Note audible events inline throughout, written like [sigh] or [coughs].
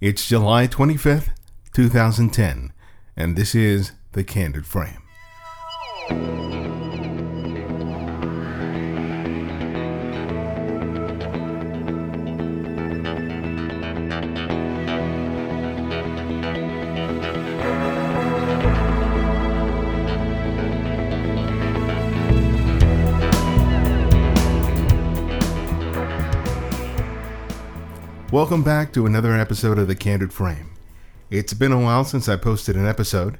It's July 25th, 2010, and this is The Candid Frame. Welcome back to another episode of The Candid Frame. It's been a while since I posted an episode.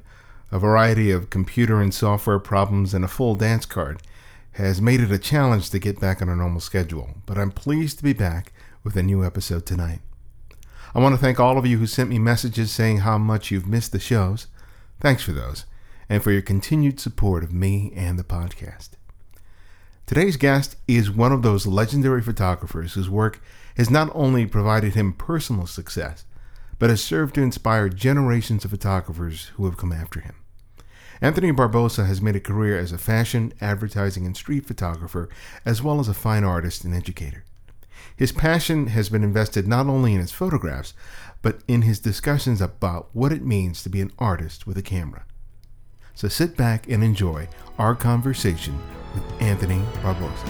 A variety of computer and software problems and a full dance card has made it a challenge to get back on a normal schedule, but I'm pleased to be back with a new episode tonight. I want to thank all of you who sent me messages saying how much you've missed the shows. Thanks for those, and for your continued support of me and the podcast. Today's guest is one of those legendary photographers whose work has not only provided him personal success, but has served to inspire generations of photographers who have come after him. Anthony Barboza has made a career as a fashion, advertising, and street photographer, as well as a fine artist and educator. His passion has been invested not only in his photographs, but in his discussions about what it means to be an artist with a camera. So sit back and enjoy our conversation with Anthony Barboza.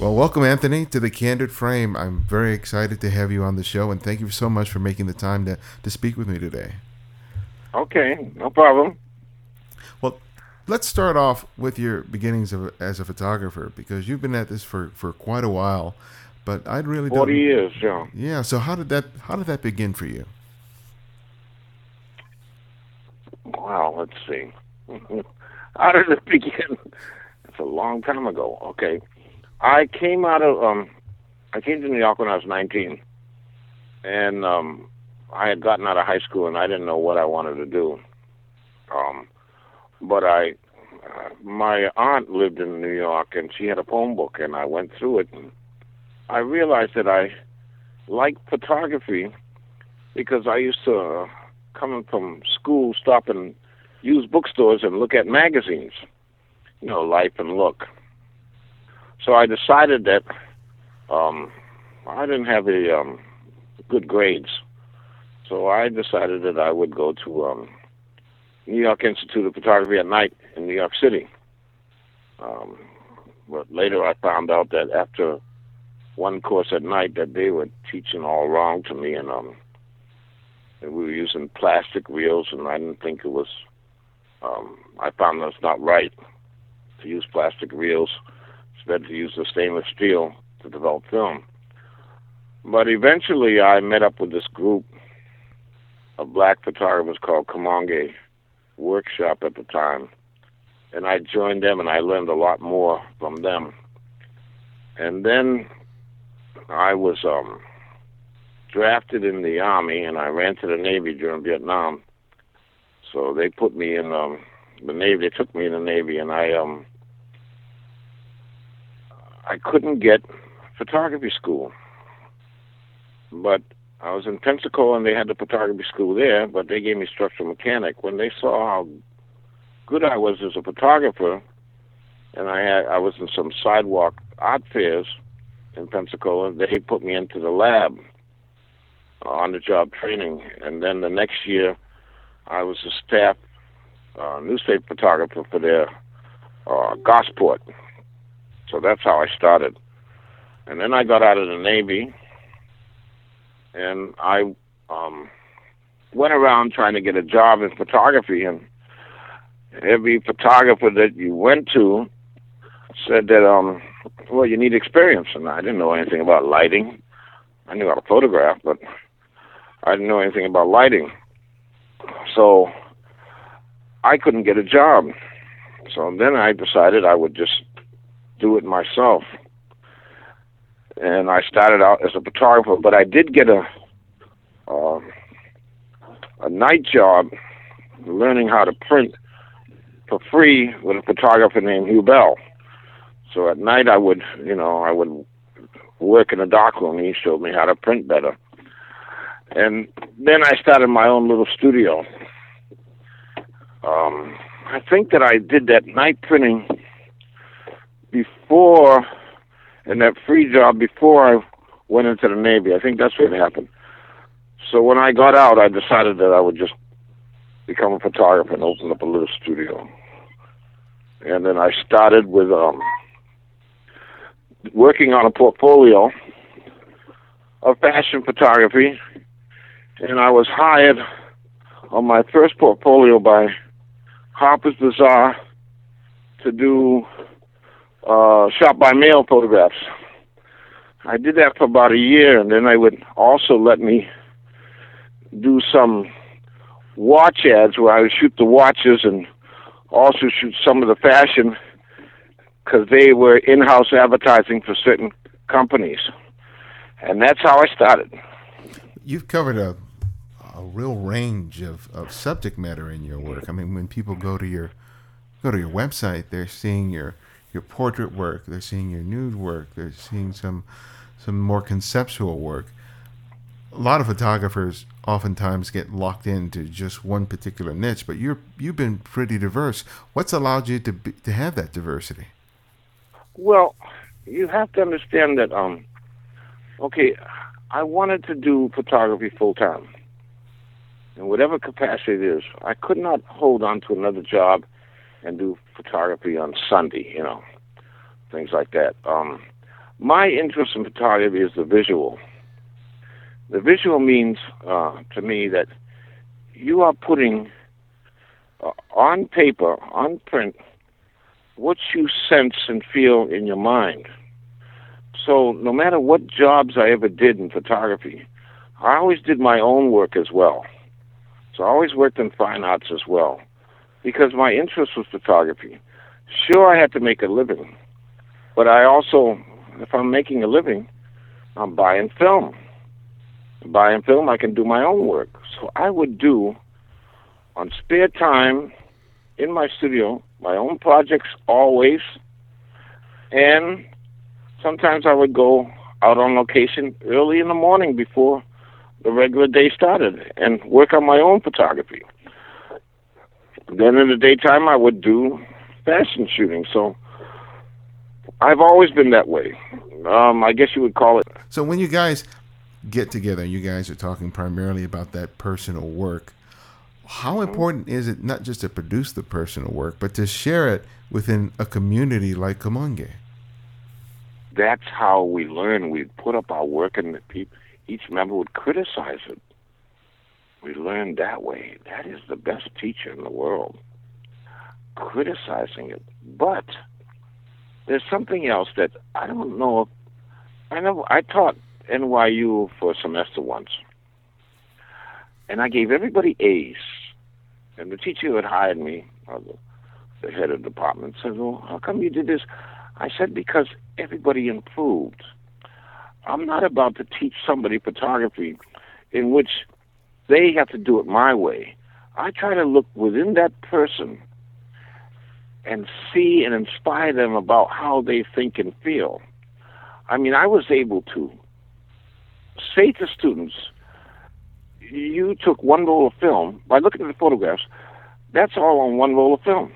Well, welcome, Anthony, to the Candid Frame. I'm very excited to have you on the show, and thank you so much for making the time to, to speak with me today. Okay, no problem. Well, let's start off with your beginnings of, as a photographer because you've been at this for, for quite a while. But I'd really forty years, yeah. Yeah. So how did that how did that begin for you? Wow. Let's see. [laughs] how did it begin? It's a long time ago. Okay. I came out of um, I came to New York when I was 19, and um, I had gotten out of high school and I didn't know what I wanted to do. Um, but I, uh, my aunt lived in New York and she had a phone book and I went through it and I realized that I liked photography because I used to coming from school stop and use bookstores and look at magazines, you know, Life and Look. So I decided that um, I didn't have a um, good grades, so I decided that I would go to um, New York Institute of Photography at night in New York City. Um, but later I found out that after one course at night that they were teaching all wrong to me and um and we were using plastic reels and I didn't think it was um I found that's not right to use plastic reels It's better to use the stainless steel to develop film. But eventually, I met up with this group of black photographers called Kamoinge Workshop at the time, and I joined them, and I learned a lot more from them. And then I was um, drafted in the army, and I ran to the Navy during Vietnam. So they put me in um, the Navy. They took me in the Navy, and I um, I couldn't get photography school. But I was in Pensacola and they had the photography school there, but they gave me structural mechanic. When they saw how good I was as a photographer, and I had I was in some sidewalk art fairs in Pensacola, they put me into the lab on the job training. And then the next year, I was a staff uh, newspaper photographer for their uh, Gosport so that's how I started. And then I got out of the Navy, and I um, went around trying to get a job in photography. And every photographer that you went to said that, um, well, you need experience. And I didn't know anything about lighting. I knew how to photograph, but I didn't know anything about lighting. So I couldn't get a job. So then I decided I would just do it myself. And I started out as a photographer, but I did get a uh, a night job learning how to print for free with a photographer named Hugh Bell. So at night I would, you know, I would work in a darkroom. And he showed me how to print better. And then I started my own little studio. Um, I think that I did that night printing before, and that free job before I went into the Navy. I think that's what happened. So when I got out, I decided that I would just become a photographer and open up a little studio. And then I started with um, working on a portfolio of fashion photography, and I was hired on my first portfolio by Harper's Bazaar to do uh, shop by mail photographs. I did that for about a year, and then they would also let me do some watch ads where I would shoot the watches and also shoot some of the fashion because they were in-house advertising for certain companies, and that's how I started. You've covered a a real range of, of subject matter in your work. I mean, when people go to your go to your website, they're seeing your your portrait work, they're seeing your nude work, they're seeing some some more conceptual work. A lot of photographers oftentimes get locked into just one particular niche, but you're you've been pretty diverse. What's allowed you to be, to have that diversity? Well, you have to understand that. Um, okay, I wanted to do photography full time, in whatever capacity it is. I could not hold on to another job and do photography on Sunday. You know, things like that. Um, my interest in photography is the visual. The visual means uh, to me that you are putting uh, on paper, on print, what you sense and feel in your mind. So no matter what jobs I ever did in photography, I always did my own work as well. So I always worked in fine arts as well because my interest was photography. Sure, I had to make a living, but I also, if I'm making a living, I'm buying film. Buying film, I can do my own work. So I would do on spare time in my studio my own projects always, and sometimes I would go out on location early in the morning before the regular day started and work on my own photography. Then in the daytime, I would do fashion shooting. So I've always been that way. Um, I guess you would call it. So when you guys get together, you guys are talking primarily about that personal work. How important is it not just to produce the personal work, but to share it within a community like Kamoinge? That's how we learn. We put up our work, and the people, each member would criticize it. We learn that way. That is the best teacher in the world, criticizing it. But there's something else that I don't know. If, I know I taught NYU for a semester once, and I gave everybody A's. And the teacher who had hired me, the head of the department, said, "Well, how come you did this?" I said, "Because everybody improved. I'm not about to teach somebody photography in which they have to do it my way. I try to look within that person and see and inspire them about how they think and feel. I mean, I was able to say to students, you took one roll of film, by looking at the photographs, that's all on one roll of film.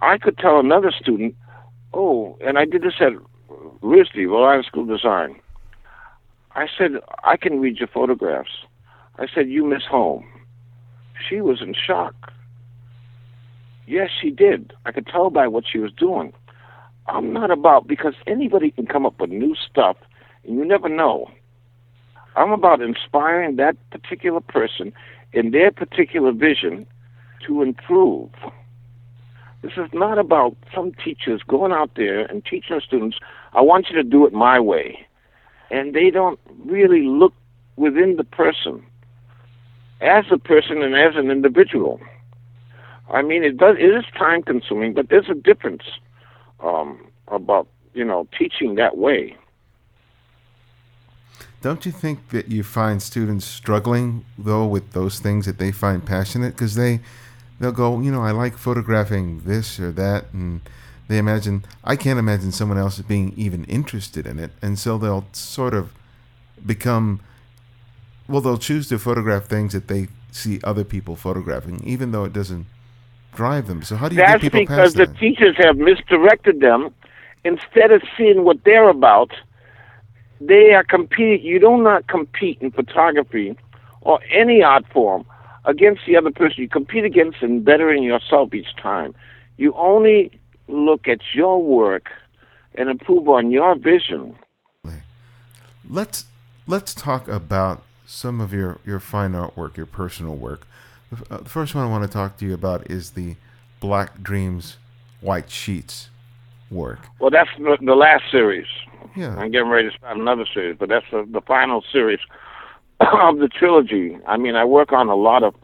I could tell another student, oh, and I did this at RISD, Rhode Island School Design. I said, I can read your photographs. I said, you miss home. She was in shock. Yes, she did. I could tell by what she was doing. I'm not about, because anybody can come up with new stuff, and you never know. I'm about inspiring that particular person in their particular vision to improve. This is not about some teachers going out there and teaching students, I want you to do it my way. And they don't really look within the person as a person and as an individual. I mean, it does. It is time consuming, but there's a difference um, about you know teaching that way. Don't you think that you find students struggling though with those things that they find passionate because they they'll go, you know, I like photographing this or that, and they imagine I can't imagine someone else being even interested in it, and so they'll sort of become well, they'll choose to photograph things that they see other people photographing, even though it doesn't drive them. So how do you That's get people because past the that? teachers have misdirected them. Instead of seeing what they're about, they are compete. You do not compete in photography or any art form against the other person. You compete against and bettering yourself each time. You only look at your work and improve on your vision. Let's let's talk about some of your, your fine artwork, your personal work. The, uh, the first one I want to talk to you about is the Black Dreams White Sheets work. Well, that's the, the last series. Yeah. I'm getting ready to start another series, but that's the, the final series [coughs] of the trilogy. I mean, I work on a lot of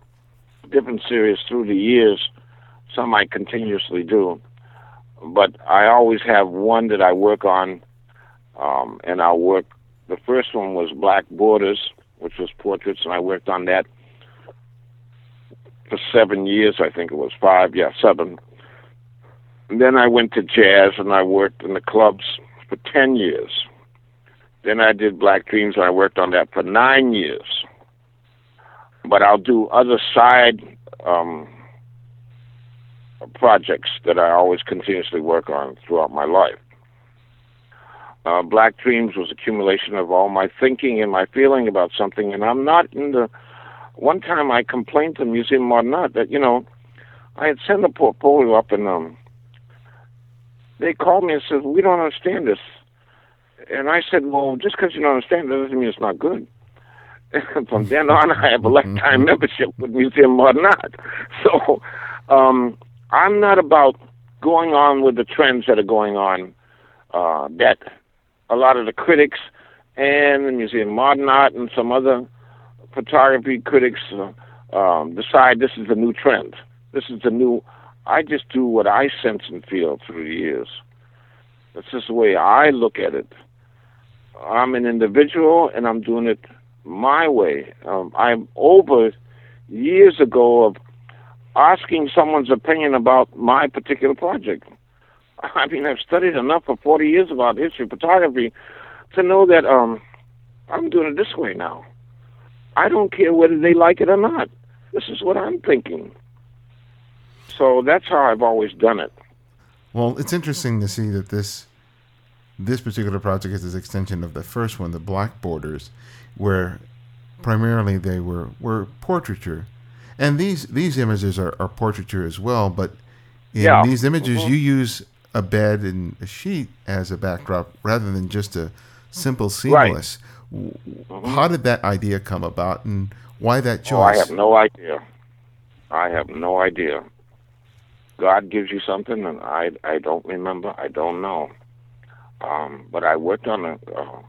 different series through the years. Some I continuously do, but I always have one that I work on, um, and I'll work. The first one was Black Borders, which was portraits, and I worked on that for seven years. I think it was five, yeah, seven. And then I went to jazz, and I worked in the clubs for ten years. Then I did Black Dreams, and I worked on that for nine years. But I'll do other side um, projects that I always continuously work on throughout my life. Uh, Black Dreams was accumulation of all my thinking and my feeling about something, and I'm not in the. One time I complained to Museum Modern Art that you know, I had sent a portfolio up, and um, they called me and said we don't understand this, and I said, well, just because you don't understand it doesn't mean it's not good. And [laughs] from then on, I have a lifetime [laughs] membership with Museum Modern Art. [laughs] So um, I'm not about going on with the trends that are going on. Uh, that a lot of the critics and the Museum of Modern Art and some other photography critics uh, um, decide this is the new trend. This is the new. I just do what I sense and feel through the years. That's just the way I look at it. I'm an individual and I'm doing it my way. Um, I'm over years ago of asking someone's opinion about my particular project. I mean, I've studied enough for 40 years about history photography to know that um, I'm doing it this way now. I don't care whether they like it or not. This is what I'm thinking. So that's how I've always done it. Well, it's interesting to see that this this particular project is an extension of the first one, the Black Borders, where primarily they were were portraiture, and these these images are, are portraiture as well. But in Yeah. these images, Mhm. you use a bed and a sheet as a backdrop rather than just a simple seamless. W How did that idea come about, and why that choice? Oh, I have no idea. I have no idea. God gives you something, and I I don't remember. I don't know. Um, but I worked on a uh,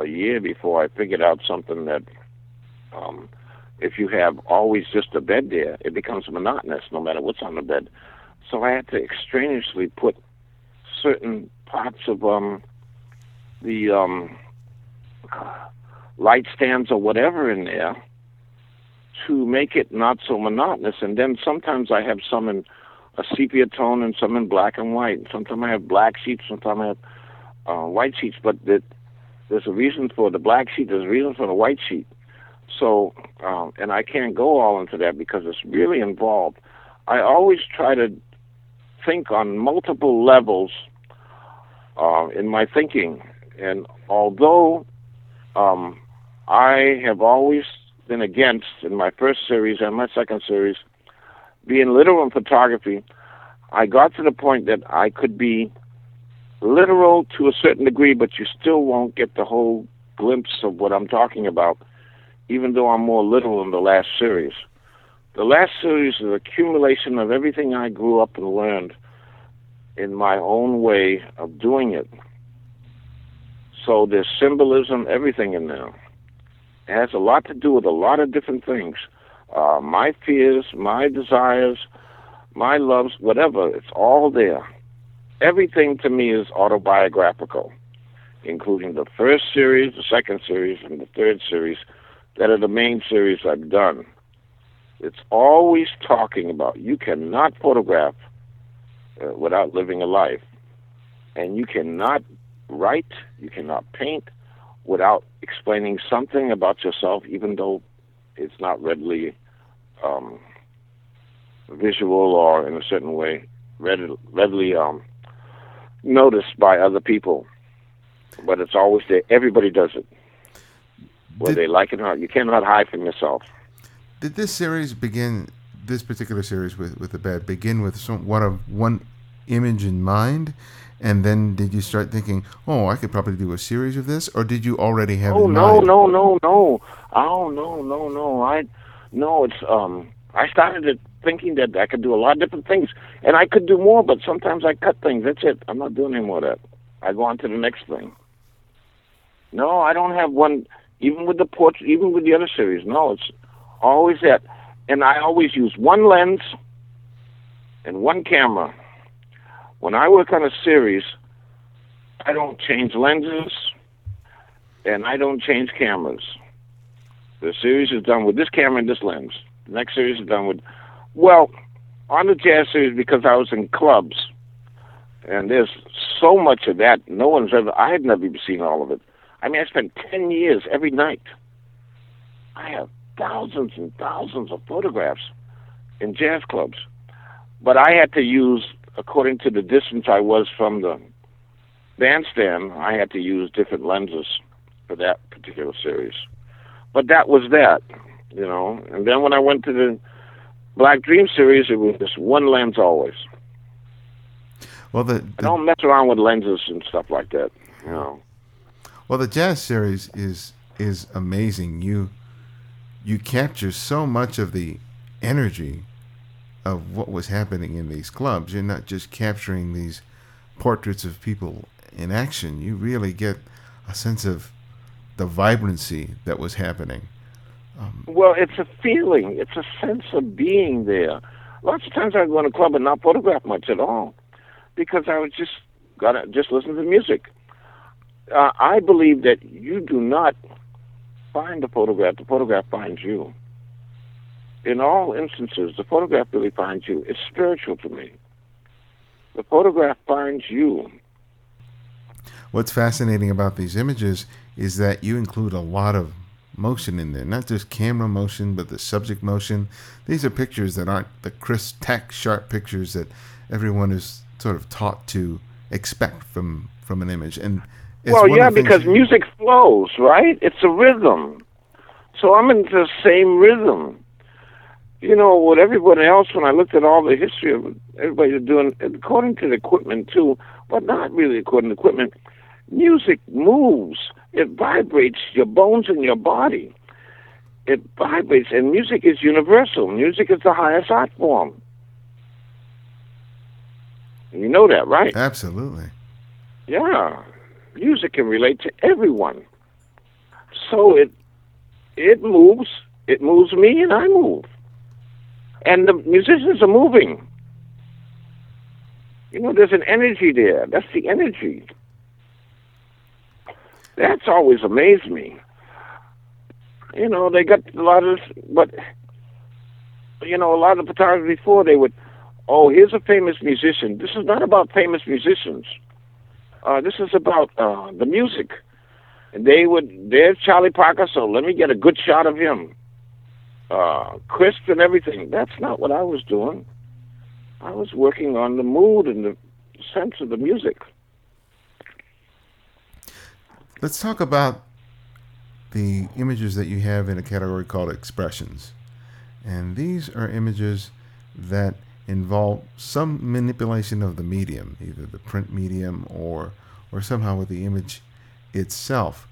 a year before I figured out something that um, if you have always just a bed there, it becomes monotonous no matter what's on the bed. So I had to extraneously put certain parts of um, the um, light stands or whatever in there to make it not so monotonous. And then sometimes I have some in a sepia tone and some in black and white. Sometimes I have black sheets, sometimes I have uh, white sheets. But the, there's a reason for the black sheet, there's a reason for the white sheet. So, um, and I can't go all into that because it's really involved. I always try to think on multiple levels uh, in my thinking. And although um, I have always been against, in my first series and my second series, being literal in photography, I got to the point that I could be literal to a certain degree, but you still won't get the whole glimpse of what I'm talking about, even though I'm more literal in the last series. The last series is an accumulation of everything I grew up and learned in my own way of doing it. So there's symbolism, everything in there. It has a lot to do with a lot of different things. Uh, my fears, my desires, my loves, whatever, it's all there. Everything to me is autobiographical, including the first series, the second series, and the third series that are the main series I've done. It's always talking about you cannot photograph uh, without living a life. And you cannot write, you cannot paint without explaining something about yourself, even though it's not readily um, visual or in a certain way readily, readily um, noticed by other people. but it's always there. Everybody does it, whether Did- they like it or not. You cannot hide from yourself. Did this series begin? This particular series with with the bed begin with some one of one image in mind, and then did you start thinking, oh, I could probably do a series of this, or did you already have? Oh no, mind? no, no, no. Oh no, no, no. I no. It's um. I started it thinking that I could do a lot of different things, and I could do more. But sometimes I cut things. That's it. I'm not doing any more of that. I go on to the next thing. No, I don't have one. Even with the portrait, even with the other series, no, it's always that. And I always use one lens and one camera. When I work on a series, I don't change lenses and I don't change cameras. The series is done with this camera and this lens. The next series is done with, well, on the jazz series because I was in clubs, and there's so much of that. No one's ever. I had never even seen all of it. I mean, I spent ten years every night. I have thousands and thousands of photographs in jazz clubs, but I had to use according to the distance I was from the bandstand. I had to use different lenses for that particular series. But that was that, you know. And then when I went to the Black Dream series, it was just one lens always. Well, the, I the don't mess around with lenses and stuff like that, you know. Well the jazz series is is amazing. You you capture so much of the energy of what was happening in these clubs. You're not just capturing these portraits of people in action. You really get a sense of the vibrancy that was happening. Um, well, it's a feeling. It's a sense of being there. Lots of times I go in a club and not photograph much at all because I was just gotta just listen to the music. Uh, I believe that you do not find the photograph; the photograph finds you. In all instances, the photograph really finds you. It's spiritual to me. The photograph finds you. What's fascinating about these images is that you include a lot of motion in there, not just camera motion, but the subject motion. These are pictures that aren't the crisp, tack sharp pictures that everyone is sort of taught to expect from from an image. And it's well, yeah, because you- music flows, right? It's a rhythm. So I'm in the same rhythm. You know, with everybody else, when I looked at all the history of everybody doing, according to the equipment too, but not really according to equipment, music moves. It vibrates your bones in your body. It vibrates, and music is universal. Music is the highest art form. You know that, right? absolutely. Yeah, music can relate to everyone. So it it moves, it moves me, and I move, and the musicians are moving. You know, there's an energy there. That's the energy. That's always amazed me. You know, they got a lot of, but you know, a lot of photographers before they would, oh, here's a famous musician. This is not about famous musicians. Uh, this is about uh, the music. And they would, there's Charlie Parker, so let me get a good shot of him. Uh, crisp and everything. That's not what I was doing. I was working on the mood and the sense of the music. Let's talk about the images that you have in a category called expressions. And these are images that involve some manipulation of the medium, either the print medium or or somehow with the image itself.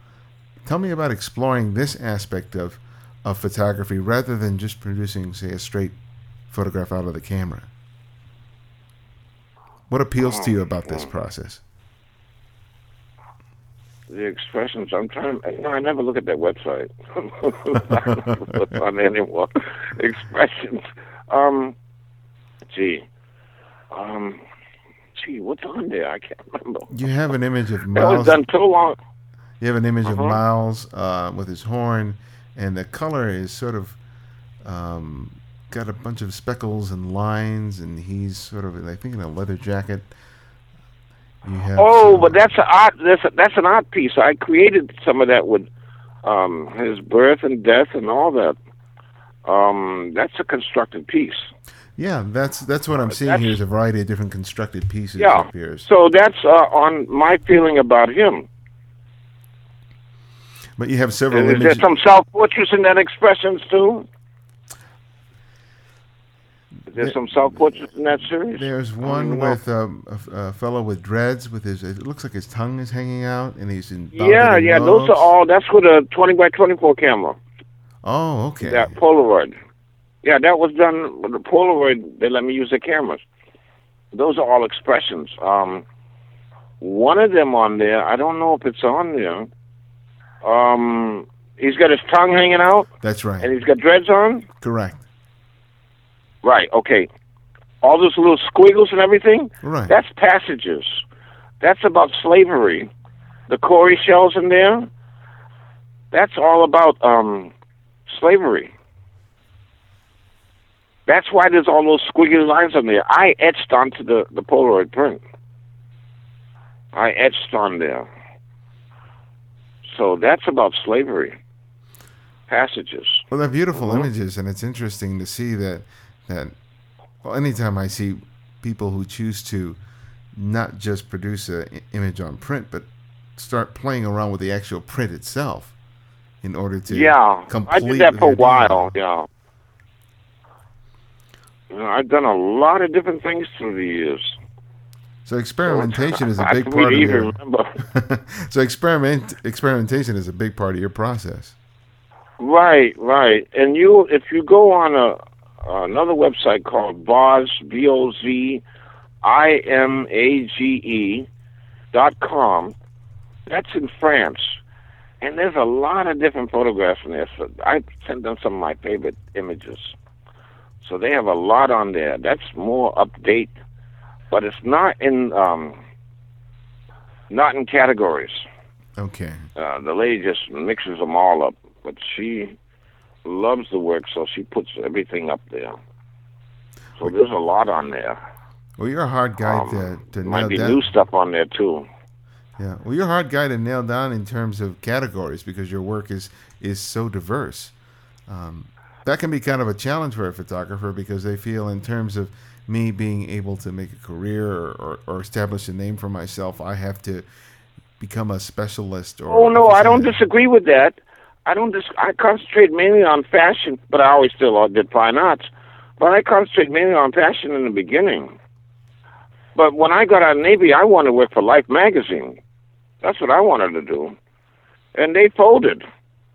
Tell me about exploring this aspect of of photography rather than just producing, say, a straight photograph out of the camera. What appeals to you about this process? The expressions. I'm trying. You know, I never look at that website. [laughs] I [laughs] never look on anymore. [laughs] Expressions. Um, gee, um, gee, what's on there? I can't remember. You have an image of That Miles. was done so long. You have an image of Uh-huh. Miles uh, with his horn, and the color is sort of um, got a bunch of speckles and lines, and he's sort of, I think, in a leather jacket. You have Oh, some- but that's an art. That's a, that's an art piece. I created some of that with um, his birth and death and all that. Um, that's a constructed piece. Yeah, that's that's what I'm seeing here is a variety of different constructed pieces Yeah. So that's uh, on my feeling about him. But you have several Is there some self portraits in that expressions too? Is there some self portraits in that series? There's one with um, a, a fellow with dreads with his. It looks like his tongue is hanging out, and he's in. Yeah, yeah, those are all. That's with a twenty by twenty four camera. Oh, okay. That Polaroid. Yeah, that was done with the Polaroid. They let me use the cameras. Those are all expressions. Um, one of them on there, I don't know if it's on there. Um, he's got his tongue hanging out, That's right. and he's got dreads on. Correct. Right. Okay. All those little squiggles and everything. Right. That's passages. That's about slavery. The cowrie shells in there. That's all about um, slavery. That's why there's all those squiggly lines on there. I etched onto the, the Polaroid print. I etched on there. So that's about slavery. Passages. Well, they're beautiful Mhm. images, and it's interesting to see that that. Well, anytime I see people who choose to not just produce an image on print, but start playing around with the actual print itself in order to Yeah, I did that for a while. Yeah, You know, I've done a lot of different things through the years. So experimentation is a [laughs] big part of your. [laughs] so experiment experimentation is a big part of your process. Right, right. And you, if you go on a another website called Boz B O Z I M A G E dot com, that's in France, and there's a lot of different photographs in there. So I sent them some of my favorite images. So they have a lot on there. That's more update, but it's not in um, not in categories. Okay. Uh, the lady just mixes them all up, but she loves the work, so she puts everything up there. So there's a lot on there. Well, you're a hard guy Um, to, to Might be down. new stuff on there too. Yeah. Well, you're a hard guy to nail down in terms of categories because your work is is so diverse. Um, that can be kind of a challenge for a photographer because they feel, in terms of me being able to make a career or, or, or establish a name for myself, I have to become a specialist. Or Oh no, I don't disagree with that. I don't. Dis- I concentrate mainly on fashion, but I always still did fine arts. But I concentrate mainly on fashion in the beginning. But when I got out of Navy, I wanted to work for Life magazine. That's what I wanted to do, and they folded.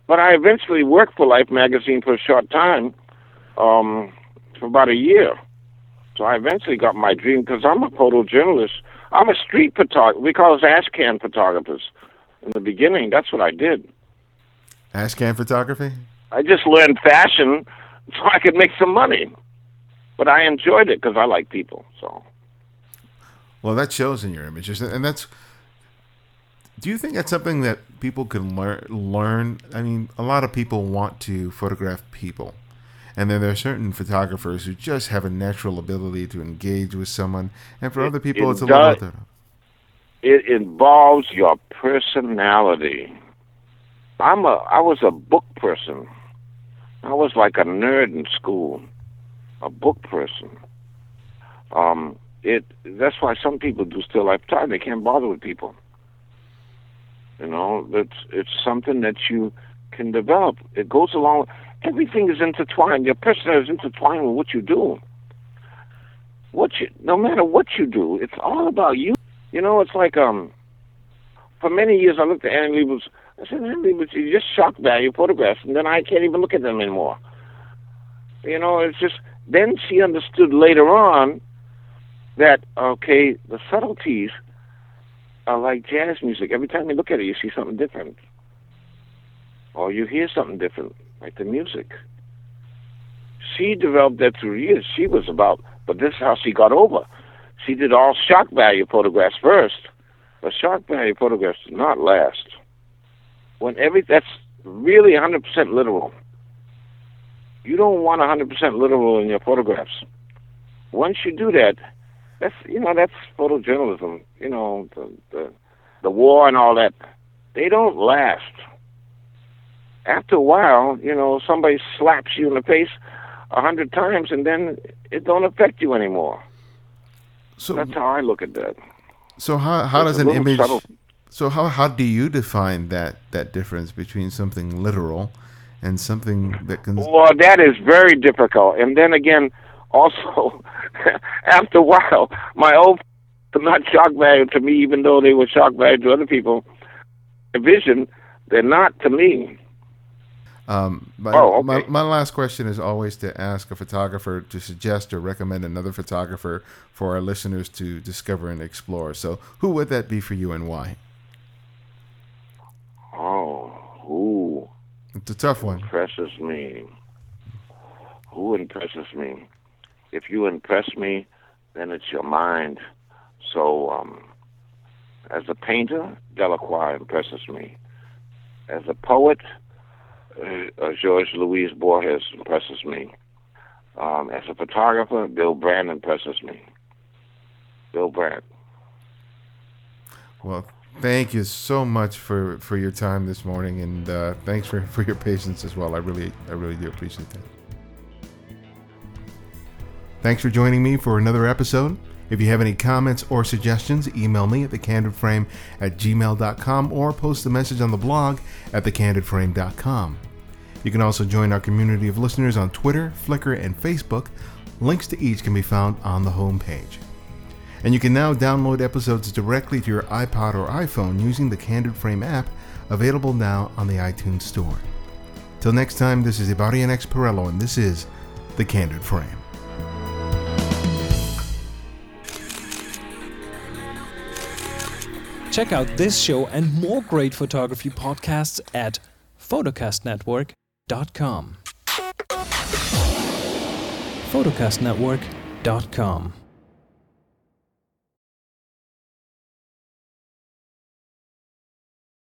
But I eventually worked for Life magazine for a short time, um, for about a year. So I eventually got my dream because I'm a photojournalist. I'm a street photographer. We call us ash can photographers. In the beginning, that's what I did. Ashcan photography. I just learned fashion so I could make some money. But I enjoyed it because I like people. So Well, that shows in your images, and that's. Do you think that's something that people can learn? Learn. I mean, a lot of people want to photograph people, and then there are certain photographers who just have a natural ability to engage with someone, and for It- other people, it it's a does- little. it involves your personality. I'm a I was a book person. I was like a nerd in school, a book person. Um, it that's why some people do still life time. They can't bother with people. You know, it's it's something that you can develop. It goes along. Everything is intertwined. Your personality is intertwined with what you do. What you, no matter what you do, it's all about you. You know, it's like um. For many years, I looked at Annie Leibovitz. I said, Annie Leibovitz, you just shock value photographs, and then I can't even look at them anymore. You know, it's just. Then she understood later on that okay, the subtleties are like jazz music. Every time you look at it, you see something different, or you hear something different, like the music. She developed that through years. She was about, but this is how she got over. She did all shock value photographs first, but shock value photographs do not last. When every that's really 100% literal. You don't want 100% literal in your photographs. Once you do that, that's you know that's photojournalism. You know the the, the war and all that. They don't last. After a while, you know somebody slaps you in the face a hundred times, and then it don't affect you anymore. So, That's how I look at that. so how how It's does an image? subtle. So how how do you define that that difference between something literal and something that can? Well, that is very difficult. And then again, also [laughs] after a while, my old not shock value to me, even though they were shock value to other people. Vision, they're not to me. Um, my, Oh, okay. my, my last question is always to ask a photographer to suggest or recommend another photographer for our listeners to discover and explore. So, who would that be for you and why? Oh, who It's a tough one. impresses me? Who impresses me? If you impress me, then it's your mind. So, um, as a painter, Delacroix impresses me. As a poet, uh, uh, George Louis Borges impresses me. Um, as a photographer, Bill Brandt impresses me. Bill Brandt. Well, thank you so much for, for your time this morning, and uh, thanks for, for your patience as well. I really I really do appreciate that. Thanks for joining me for another episode. If you have any comments or suggestions, email me at thecandidframe at gmail.com or post a message on the blog at thecandidframe.com. You can also join our community of listeners on Twitter, Flickr, and Facebook. Links to each can be found on the homepage. And you can now download episodes directly to your iPod or iPhone using the Candid Frame app, available now on the iTunes Store. Till next time, this is Ibarionex Perello, and this is The Candid Frame. Check out this show and more great photography podcasts at photocastnetwork.com. photocastnetwork.com